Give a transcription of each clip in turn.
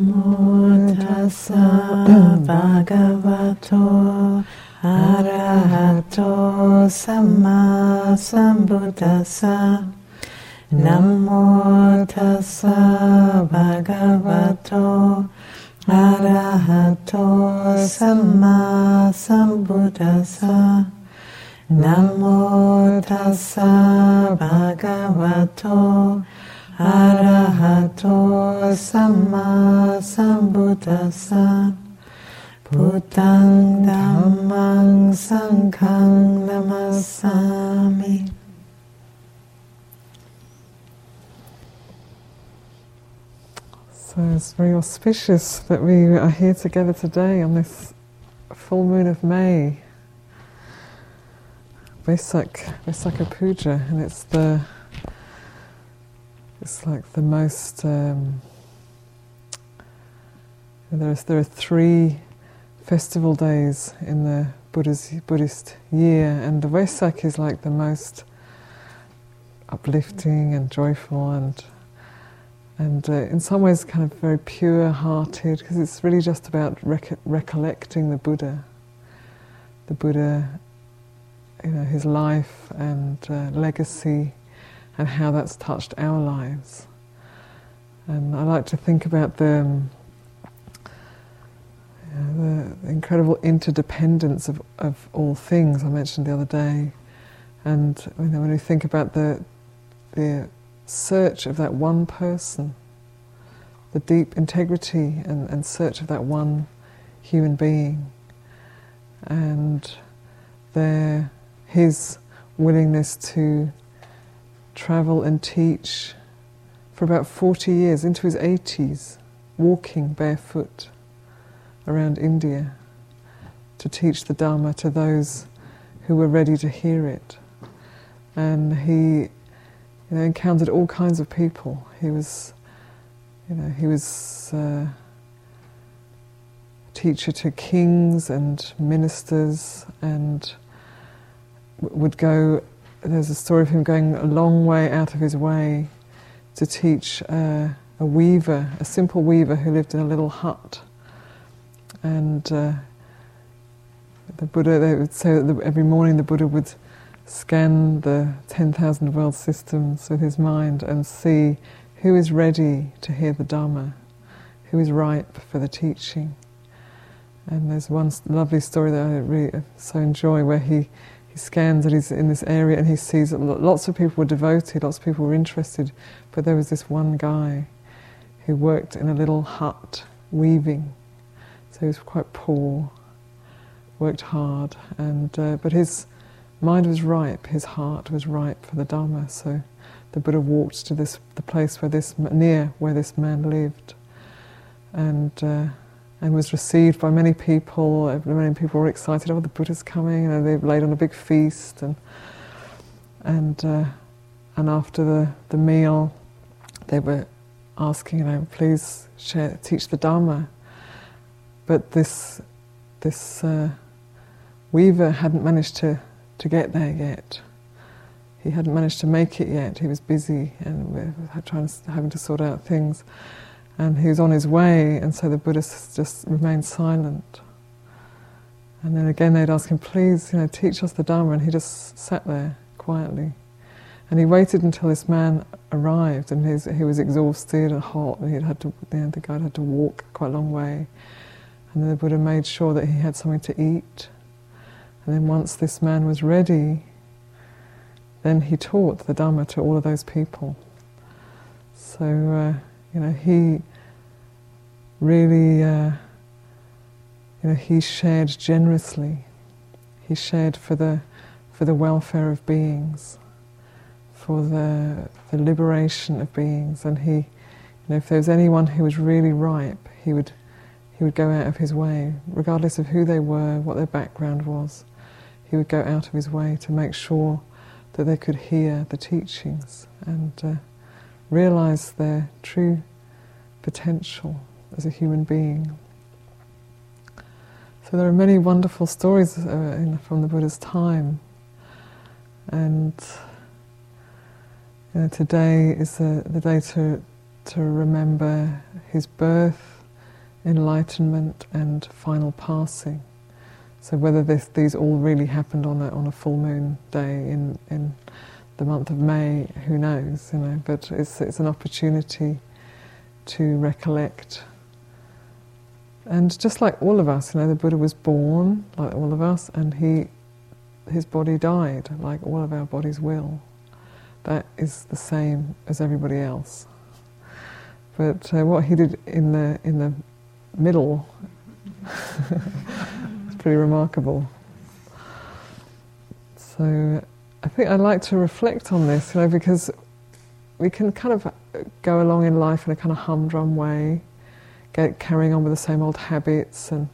Namo tassa bhagavato arahato samma sambuddhassa Namo tassa bhagavato arahato samma sambuddhassa Namo tassa bhagavato arahato samma sambuddhassa Buddhang dhammang sanghang namasami So it's very auspicious that we are here together today on this full moon of May, Vesak, Vesaka Puja, and it's the it's like the most. Um, there's there are three festival days in the Buddha's, Buddhist year, and the Vesak is like the most uplifting and joyful and and uh, in some ways kind of very pure-hearted because it's really just about rec- recollecting the Buddha, the Buddha, you know, his life and uh, legacy, and how that's touched our lives. And I like to think about the, um, the incredible interdependence of, of all things I mentioned the other day, and you know, when we think about the the search of that one person, the deep integrity and, and search of that one human being, and their his willingness to travel and teach for about 40 years, into his 80s, walking barefoot around India to teach the Dharma to those who were ready to hear it. And he you know, encountered all kinds of people. He was, you know, he was uh, teacher to kings and ministers, and would go. There's a story of him going a long way out of his way to teach uh, a weaver, a simple weaver who lived in a little hut, and. Uh, the Buddha, they would say that the, every morning the Buddha would scan the 10,000 world systems with his mind and see who is ready to hear the Dharma, who is ripe for the teaching. And there's one lovely story that I really so enjoy where he, he scans and he's in this area and he sees that lots of people were devoted, lots of people were interested, but there was this one guy who worked in a little hut weaving. So he was quite poor, worked hard, and uh, but his mind was ripe, his heart was ripe for the Dharma. So the Buddha walked to this the place where this near where this man lived, and uh, and was received by many people. Many people were excited. Oh, the Buddha's coming! And they laid on a big feast, and and uh, and after the the meal, they were asking, you know, please share, teach the Dharma. But this this uh, weaver hadn't managed to to get there yet. He hadn't managed to make it yet. He was busy and trying to, having to sort out things. And he was on his way, and so the Buddhists just remained silent. And then again they'd ask him, please, you know, teach us the Dharma, and he just sat there quietly. And he waited until this man arrived, and his, he was exhausted and hot, and he had to, you know, the guide had to walk quite a long way. And then the Buddha made sure that he had something to eat and then once this man was ready, then he taught the Dhamma to all of those people. So, uh, you know, he really, uh, you know, he shared generously. He shared for the, for the welfare of beings, for the, the liberation of beings. And he, you know, if there was anyone who was really ripe, he would, he would go out of his way, regardless of who they were, what their background was he would go out of his way to make sure that they could hear the teachings and uh, realize their true potential as a human being. So there are many wonderful stories uh, in, from the Buddha's time, and you know, today is the, the day to to remember his birth, enlightenment and final passing. So whether this, these all really happened on a, on a full moon day in, in the month of May, who knows, you know, but it's, it's an opportunity to recollect. And just like all of us, you know, the Buddha was born like all of us and he, his body died like all of our bodies will. That is the same as everybody else. But uh, what he did in the, in the middle is pretty remarkable. So I think I like to reflect on this, you know, because we can kind of go along in life in a kind of humdrum way, get carrying on with the same old habits, and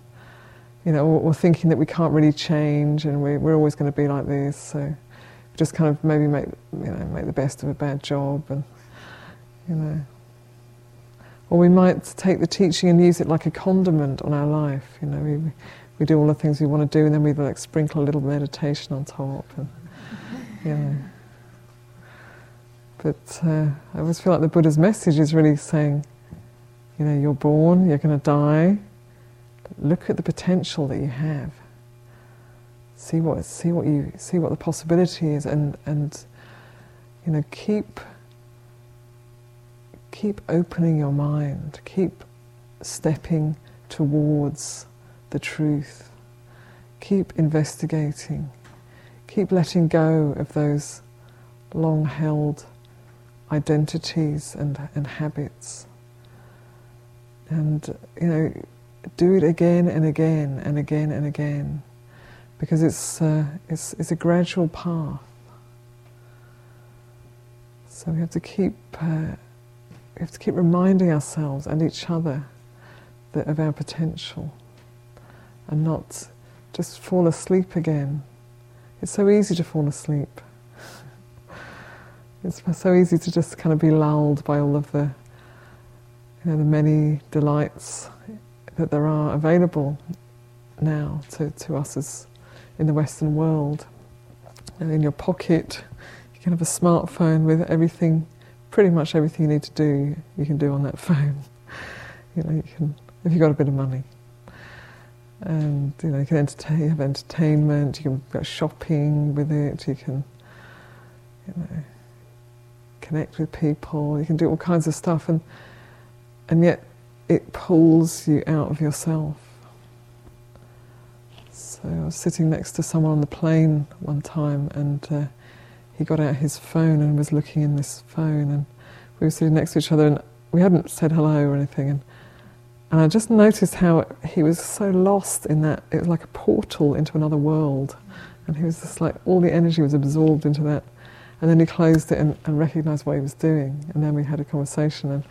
you know, or, or thinking that we can't really change and we, we're always going to be like this. So just kind of maybe make you know make the best of a bad job, and you know. Or we might take the teaching and use it like a condiment on our life. You know, we, we do all the things we want to do, and then we like sprinkle a little meditation on top, and you know. But uh, I always feel like the Buddha's message is really saying, you know, you're born, you're going to die. Look at the potential that you have. See what see what you see what the possibility is, and and you know keep keep opening your mind, keep stepping towards the truth. Keep investigating. Keep letting go of those long held identities and, and habits. And, you know, do it again and again and again and again because it's, uh, it's, it's a gradual path. So we have to keep, uh, we have to keep reminding ourselves and each other that, of our potential and not just fall asleep again. It's so easy to fall asleep. it's so easy to just kind of be lulled by all of the, you know, the many delights that there are available now to, to us as in the Western world. In your pocket, you can have a smartphone with everything, pretty much everything you need to do, you can do on that phone. You know, you can, if you've got a bit of money and you know you can entertain, have entertainment. You can go shopping with it. You can, you know, connect with people. You can do all kinds of stuff, and and yet it pulls you out of yourself. So I was sitting next to someone on the plane one time, and uh, he got out his phone and was looking in this phone, and we were sitting next to each other, and we hadn't said hello or anything, and and I just noticed how he was so lost in that. It was like a portal into another world. And he was just like, all the energy was absorbed into that. And then he closed it and, and recognized what he was doing. And then we had a conversation. And,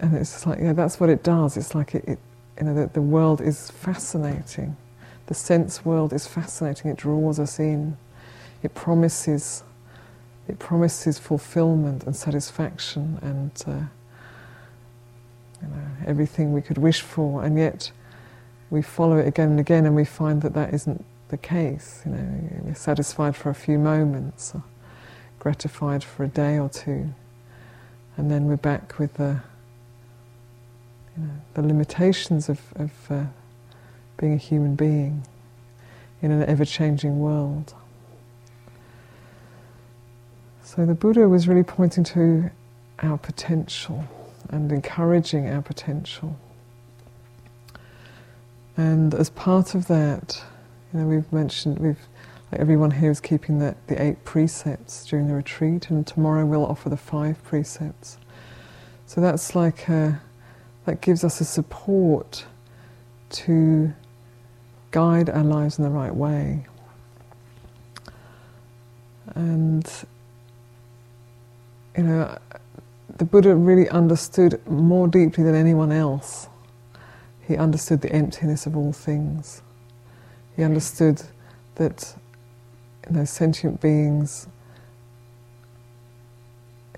and it's like, yeah, that's what it does. It's like, it, it you know, the, the world is fascinating. The sense world is fascinating. It draws us in. It promises, it promises fulfillment and satisfaction and. Uh, you know, everything we could wish for, and yet we follow it again and again, and we find that that isn't the case. You know, we're satisfied for a few moments, gratified for a day or two, and then we're back with the, you know, the limitations of, of uh, being a human being in an ever-changing world. So the Buddha was really pointing to our potential and encouraging our potential. And as part of that, you know, we've mentioned we've like everyone here is keeping the, the eight precepts during the retreat, and tomorrow we'll offer the five precepts. So that's like a, that gives us a support to guide our lives in the right way. And you know, the Buddha really understood more deeply than anyone else. He understood the emptiness of all things. He understood that you know, sentient beings,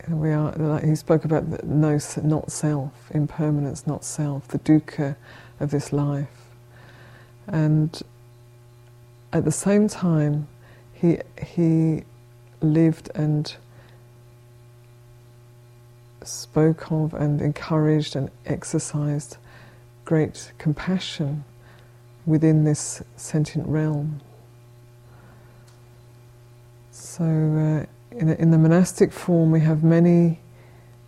we are, like he spoke about the no, not self, impermanence, not self, the dukkha of this life. And at the same time, he, he lived and spoke of and encouraged and exercised great compassion within this sentient realm. So, uh, in, in, the monastic form, we have many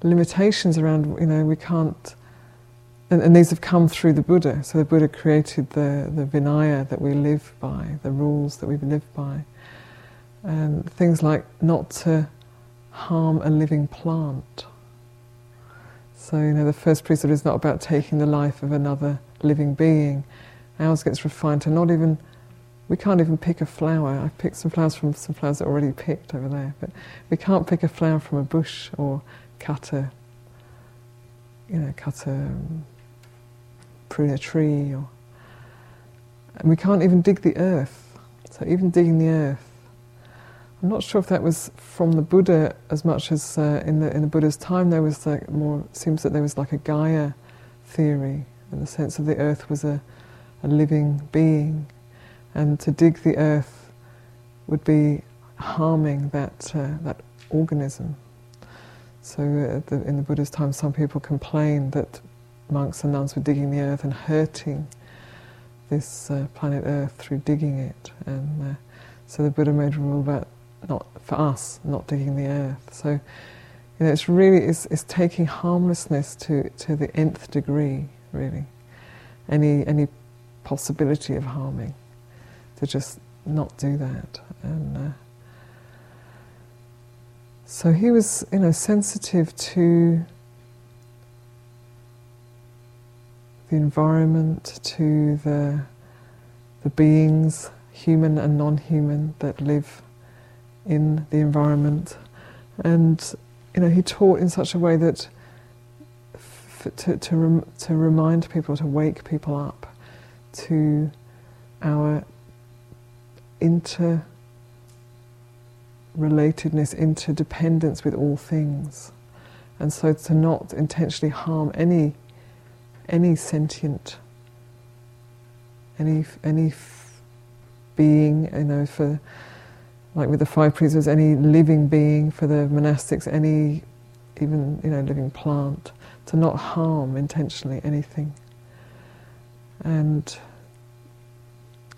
limitations around, you know, we can't, and, and, these have come through the Buddha. So, the Buddha created the, the Vinaya that we live by, the rules that we live by. And things like not to harm a living plant. So, you know, the first precept is not about taking the life of another living being. Ours gets refined to not even, we can't even pick a flower. I've picked some flowers from some flowers that are already picked over there, but we can't pick a flower from a bush or cut a, you know, cut a, prune a tree or, and we can't even dig the earth. So even digging the earth, I'm not sure if that was from the Buddha as much as uh, in the in the Buddha's time there was like more seems that there was like a Gaia theory in the sense of the earth was a, a living being, and to dig the earth would be harming that uh, that organism. So uh, the, in the Buddha's time, some people complained that monks and nuns were digging the earth and hurting this uh, planet Earth through digging it, and uh, so the Buddha made a rule about not for us, not digging the earth. So, you know, it's really it's, it's taking harmlessness to, to the nth degree, really. Any any possibility of harming, to just not do that. And uh, so he was, you know, sensitive to the environment, to the the beings, human and non-human, that live in the environment. And you know, he taught in such a way that to to, rem- to remind people, to wake people up to our interrelatedness, interdependence with all things, and so to not intentionally harm any any sentient any any being, you know, for like with the five precepts, any living being, for the monastics, any even you know living plant, to not harm intentionally anything. And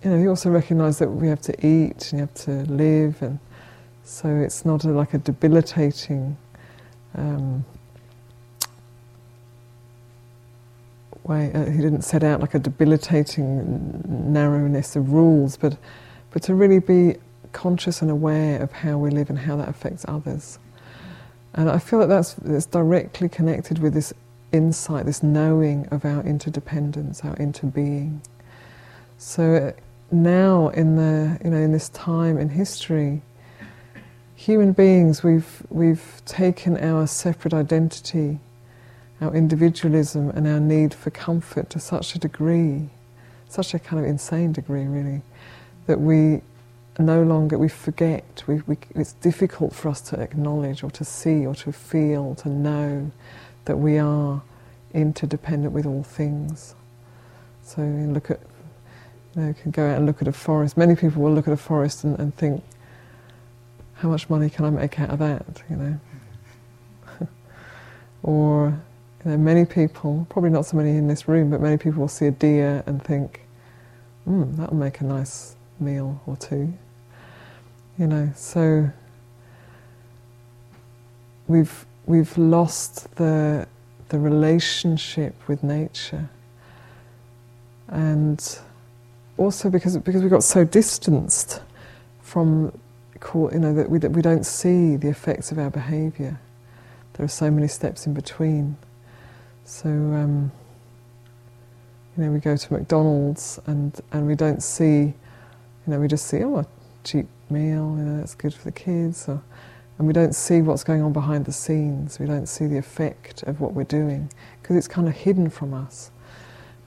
you know, he also recognised that we have to eat and you have to live, and so it's not a, like a debilitating um, way. Uh, he didn't set out like a debilitating narrowness of rules, but but to really be conscious and aware of how we live and how that affects others. And I feel that that's, that's directly connected with this insight, this knowing of our interdependence, our interbeing. So uh, now, in the you know in this time in history, human beings we've we've taken our separate identity, our individualism, and our need for comfort to such a degree, such a kind of insane degree, really, that we no longer, we forget, we, we, it's difficult for us to acknowledge or to see or to feel, to know that we are interdependent with all things. So look at, you, can go out and look at a forest. Many people will look at a forest and, and think, how much money can I make out of that, you know? or you know, many people, probably not so many in this room, but many people will see a deer and think, hmm, that'll make a nice meal or two. You know, so we've we've lost the the relationship with nature, and also because because we got so distanced from, you know, that we that we don't see the effects of our behaviour. There are so many steps in between. So. Um, you know, we go to McDonald's and, and we don't see you know, we just see, oh, a cheap meal, you know, that's good for the kids. Or, and we don't see what's going on behind the scenes. We don't see the effect of what we're doing because it's kind of hidden from us.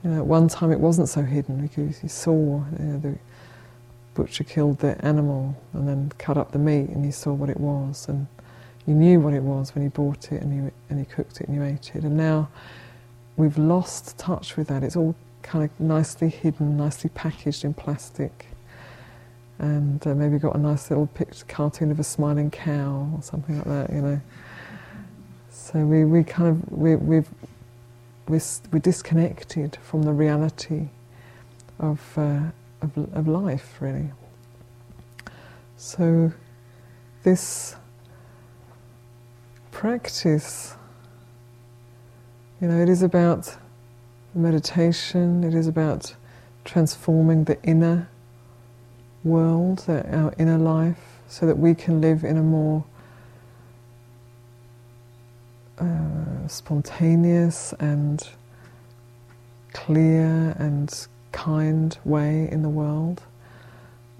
You know, at one time it wasn't so hidden because you saw you know, the butcher killed the animal and then cut up the meat and you saw what it was and you knew what it was when you bought it and you, and you cooked it and you ate it. And now we've lost touch with that. It's all kind of nicely hidden, nicely packaged in plastic and uh, maybe got a nice little picture, cartoon of a smiling cow or something like that, you know. So we, we kind of we, we've we're, we're disconnected from the reality of, uh, of, of life, really. So, this practice, you know, it is about meditation, it is about transforming the inner world, our inner life, so that we can live in a more spontaneous and clear and kind way in the world.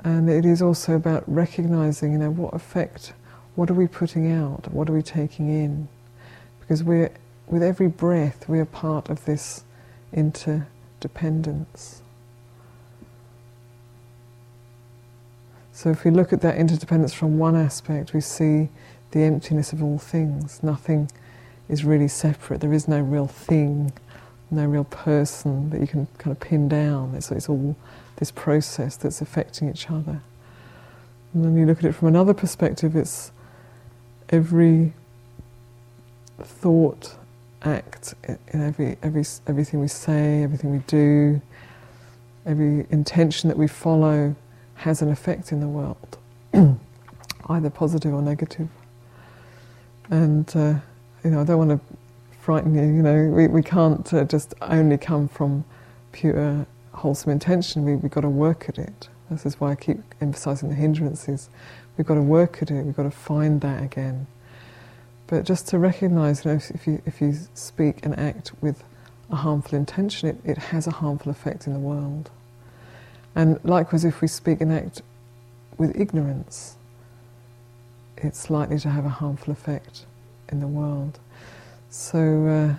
And it is also about recognizing, you know, what effect, what are we putting out, what are we taking in? Because we're, with every breath, we are part of this interdependence. So if we look at that interdependence from one aspect, we see the emptiness of all things. Nothing is really separate. There is no real thing, no real person that you can kind of pin down. It's, it's all this process that's affecting each other. And then you look at it from another perspective, it's every thought, act, in every, every, everything we say, everything we do, every intention that we follow has an effect in the world, either positive or negative. And uh, you know, I don't want to frighten you. You know, we we can't uh, just only come from pure wholesome intention. We we've got to work at it. This is why I keep emphasizing the hindrances. We've got to work at it. We've got to find that again. But just to recognize, you know, if, you if you speak and act with a harmful intention, it, it has a harmful effect in the world. And likewise, if we speak and act with ignorance, it's likely to have a harmful effect in the world. So, uh,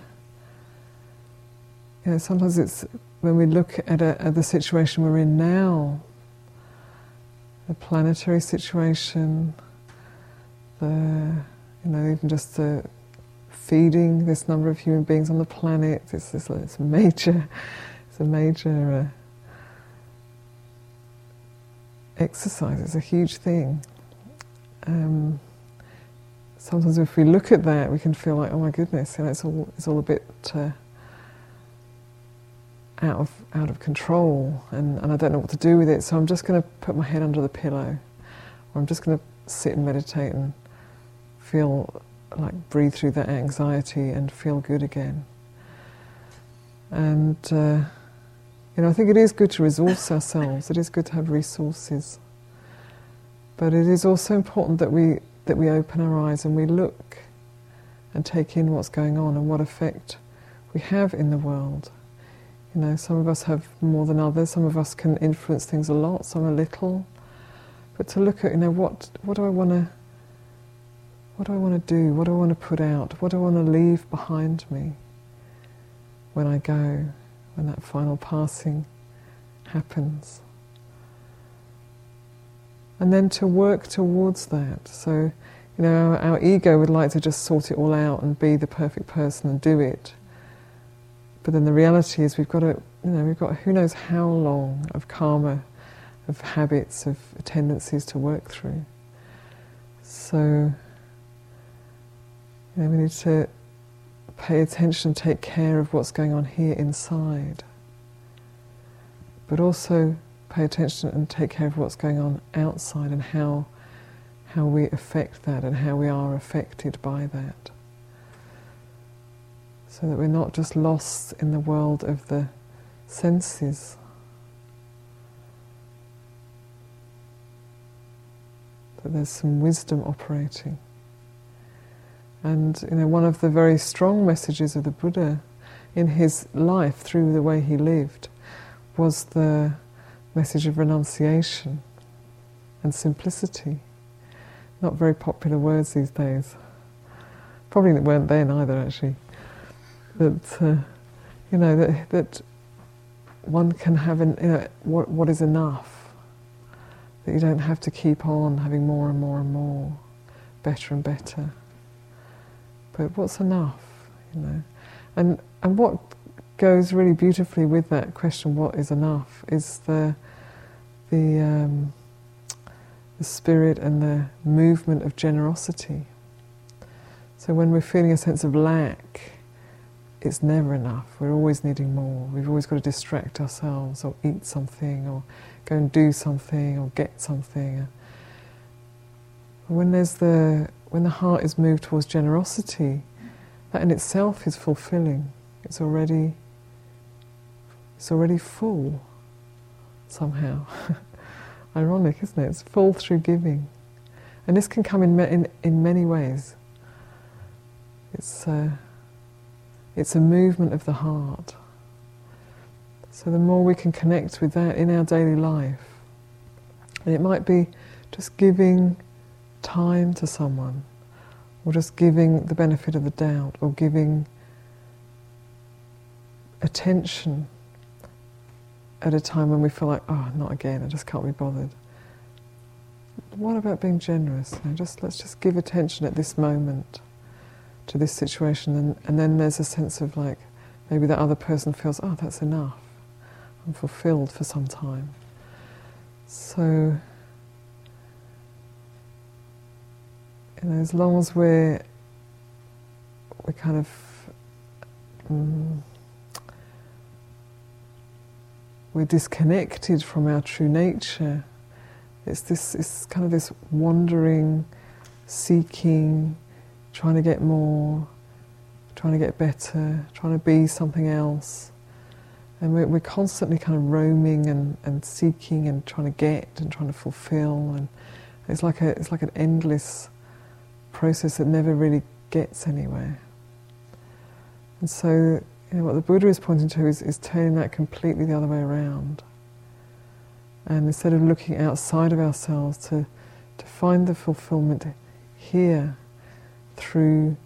you know, sometimes it's when we look at, a, at the situation we're in now, the planetary situation, the you know even just the feeding this number of human beings on the planet. It's, it's, it's major. It's a major. Uh, exercise is a huge thing. Um, sometimes if we look at that, we can feel like, oh my goodness, you know, it's all it's all a bit uh, out of out of control, and, and I don't know what to do with it. So I'm just going to put my head under the pillow, or I'm just going to sit and meditate and feel like breathe through that anxiety and feel good again. And uh, you know, I think it is good to resource ourselves. It is good to have resources. But it is also important that we that we open our eyes and we look and take in what's going on and what effect we have in the world. You know, some of us have more than others. Some of us can influence things a lot, some a little. But to look at, you know, what what do I want to what do I want to do? What do I want to put out? What do I want to leave behind me when I go? when that final passing happens. And then to work towards that. So, you know, our, ego would like to just sort it all out and be the perfect person and do it. But then the reality is we've got to, you know, we've got who knows how long of karma, of habits, of tendencies to work through. So, you know, we need to pay attention, take care of what's going on here inside. But also pay attention and take care of what's going on outside and how, how we affect that and how we are affected by that. So that we're not just lost in the world of the senses. That there's some wisdom operating. And you know, one of the very strong messages of the Buddha in his life through the way he lived was the message of renunciation and simplicity. Not very popular words these days. Probably weren't then either, actually. That uh, you know that that one can have an, you know, what what is enough. That you don't have to keep on having more and more and more, better and better but what's enough, you know? And and what goes really beautifully with that question, what is enough, is the the um, the spirit and the movement of generosity. So when we're feeling a sense of lack, it's never enough. We're always needing more. We've always got to distract ourselves or eat something or go and do something or get something. When there's the when the heart is moved towards generosity, that in itself is fulfilling. It's already it's already full somehow. Ironic, isn't it? It's full through giving. And this can come in, in, in many ways. It's, uh, it's a movement of the heart. So the more we can connect with that in our daily life, and it might be just giving time to someone, or just giving the benefit of the doubt, or giving attention at a time when we feel like, oh, not again, I just can't be bothered. What about being generous? You know, just let's just give attention at this moment to this situation, and, and then there's a sense of like maybe that other person feels, oh, that's enough. I'm fulfilled for some time. So, you know, as long as we're we kind of um, we're disconnected from our true nature. It's this it's kind of this wandering, seeking, trying to get more, trying to get better, trying to be something else. And we're, we're constantly kind of roaming and, and seeking and trying to get and trying to fulfill. And it's like, a, it's like an endless process that never really gets anywhere. And so you know, what the Buddha is pointing to is, is turning that completely the other way around. And instead of looking outside of ourselves, to, to find the fulfillment here through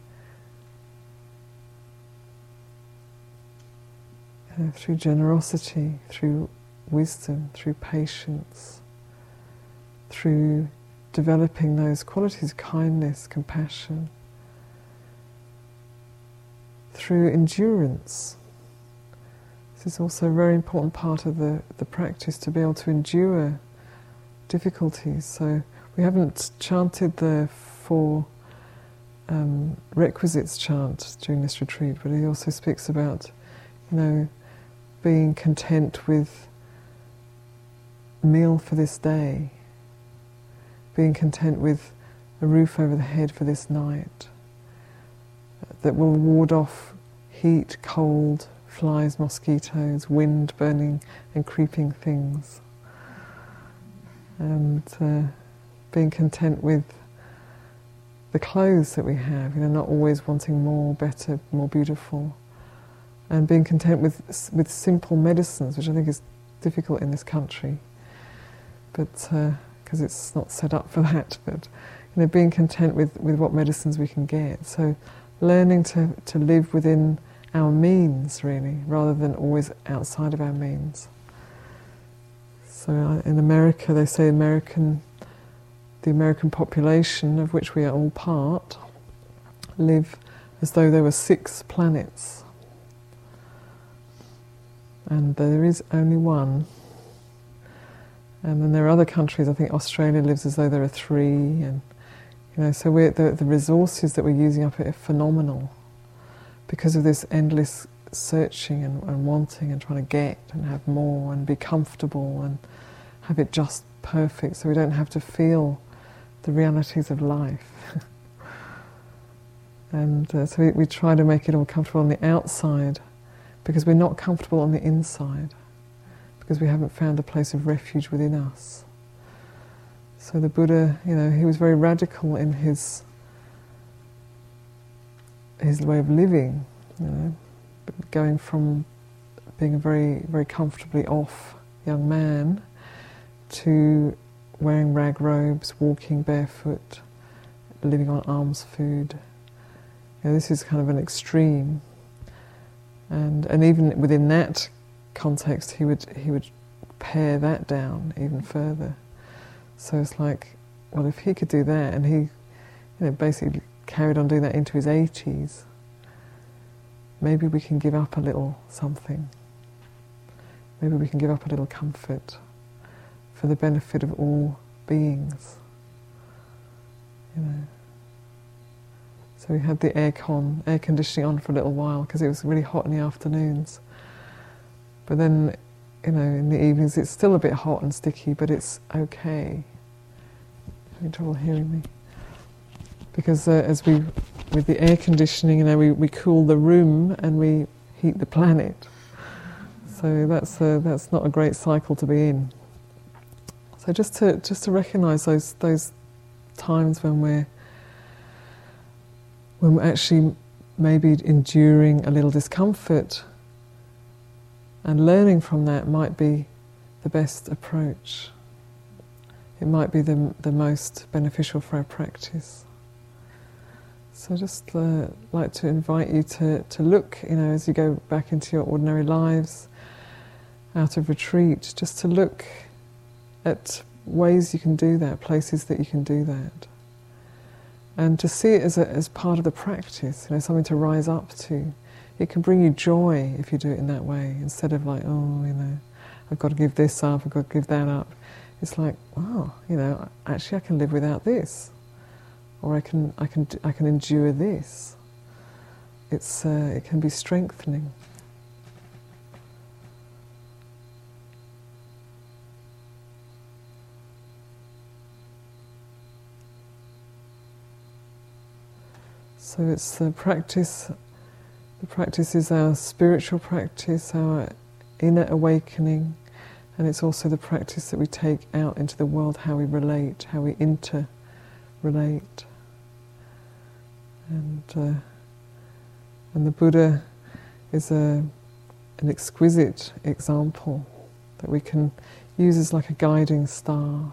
you know, through generosity, through wisdom, through patience, through developing those qualities kindness, compassion through endurance. This is also a very important part of the, the practice to be able to endure difficulties. So we haven't chanted the four um, requisites chant during this retreat, but he also speaks about, you know, being content with meal for this day, being content with a roof over the head for this night, that will ward off heat, cold, flies, mosquitoes, wind, burning and creeping things. And uh, being content with the clothes that we have, you know, not always wanting more, better, more beautiful. And being content with, with simple medicines, which I think is difficult in this country, but because uh, it's not set up for that. But you know, being content with, with what medicines we can get. So learning to, to live within our means, really, rather than always outside of our means. So uh, in America, they say American, the American population, of which we are all part, live as though there were six planets. And there is only one. And then there are other countries, I think Australia lives as though there are three, and you know, so the, the resources that we're using up are phenomenal because of this endless searching and, and, wanting and trying to get and have more and be comfortable and have it just perfect so we don't have to feel the realities of life. and uh, so we, we try to make it all comfortable on the outside because we're not comfortable on the inside because we haven't found a place of refuge within us. So the Buddha, you know, he was very radical in his his way of living, you know, going from being a very very comfortably off young man to wearing rag robes, walking barefoot, living on alms food. You know, this is kind of an extreme, and and even within that context, he would he would pare that down even further. So it's like, well, if he could do that, and he, you know, basically carried on doing that into his 80s, maybe we can give up a little something. Maybe we can give up a little comfort for the benefit of all beings. You know. So we had the air con, air conditioning on for a little while because it was really hot in the afternoons. But then, you know, in the evenings it's still a bit hot and sticky, but it's okay. Having trouble hearing me? Because uh, as we, with the air conditioning, you know, we, we cool the room and we heat the planet. So that's a, that's not a great cycle to be in. So just to just to recognise those those times when we're when we're actually maybe enduring a little discomfort and learning from that might be the best approach. It might be the, the most beneficial for our practice. So just uh, like to invite you to, to look, you know, as you go back into your ordinary lives, out of retreat, just to look at ways you can do that, places that you can do that and to see it as, a, as part of the practice, you know, something to rise up to. It can bring you joy if you do it in that way, instead of like, oh, you know, I've got to give this up, I've got to give that up. It's like, oh, you know, actually I can live without this, or I can, I can, I can endure this. It's, uh, it can be strengthening. So it's the practice, the practice is our spiritual practice, our inner awakening, and it's also the practice that we take out into the world, how we relate, how we interrelate. And, uh, and the Buddha is a, an exquisite example that we can use as like a guiding star.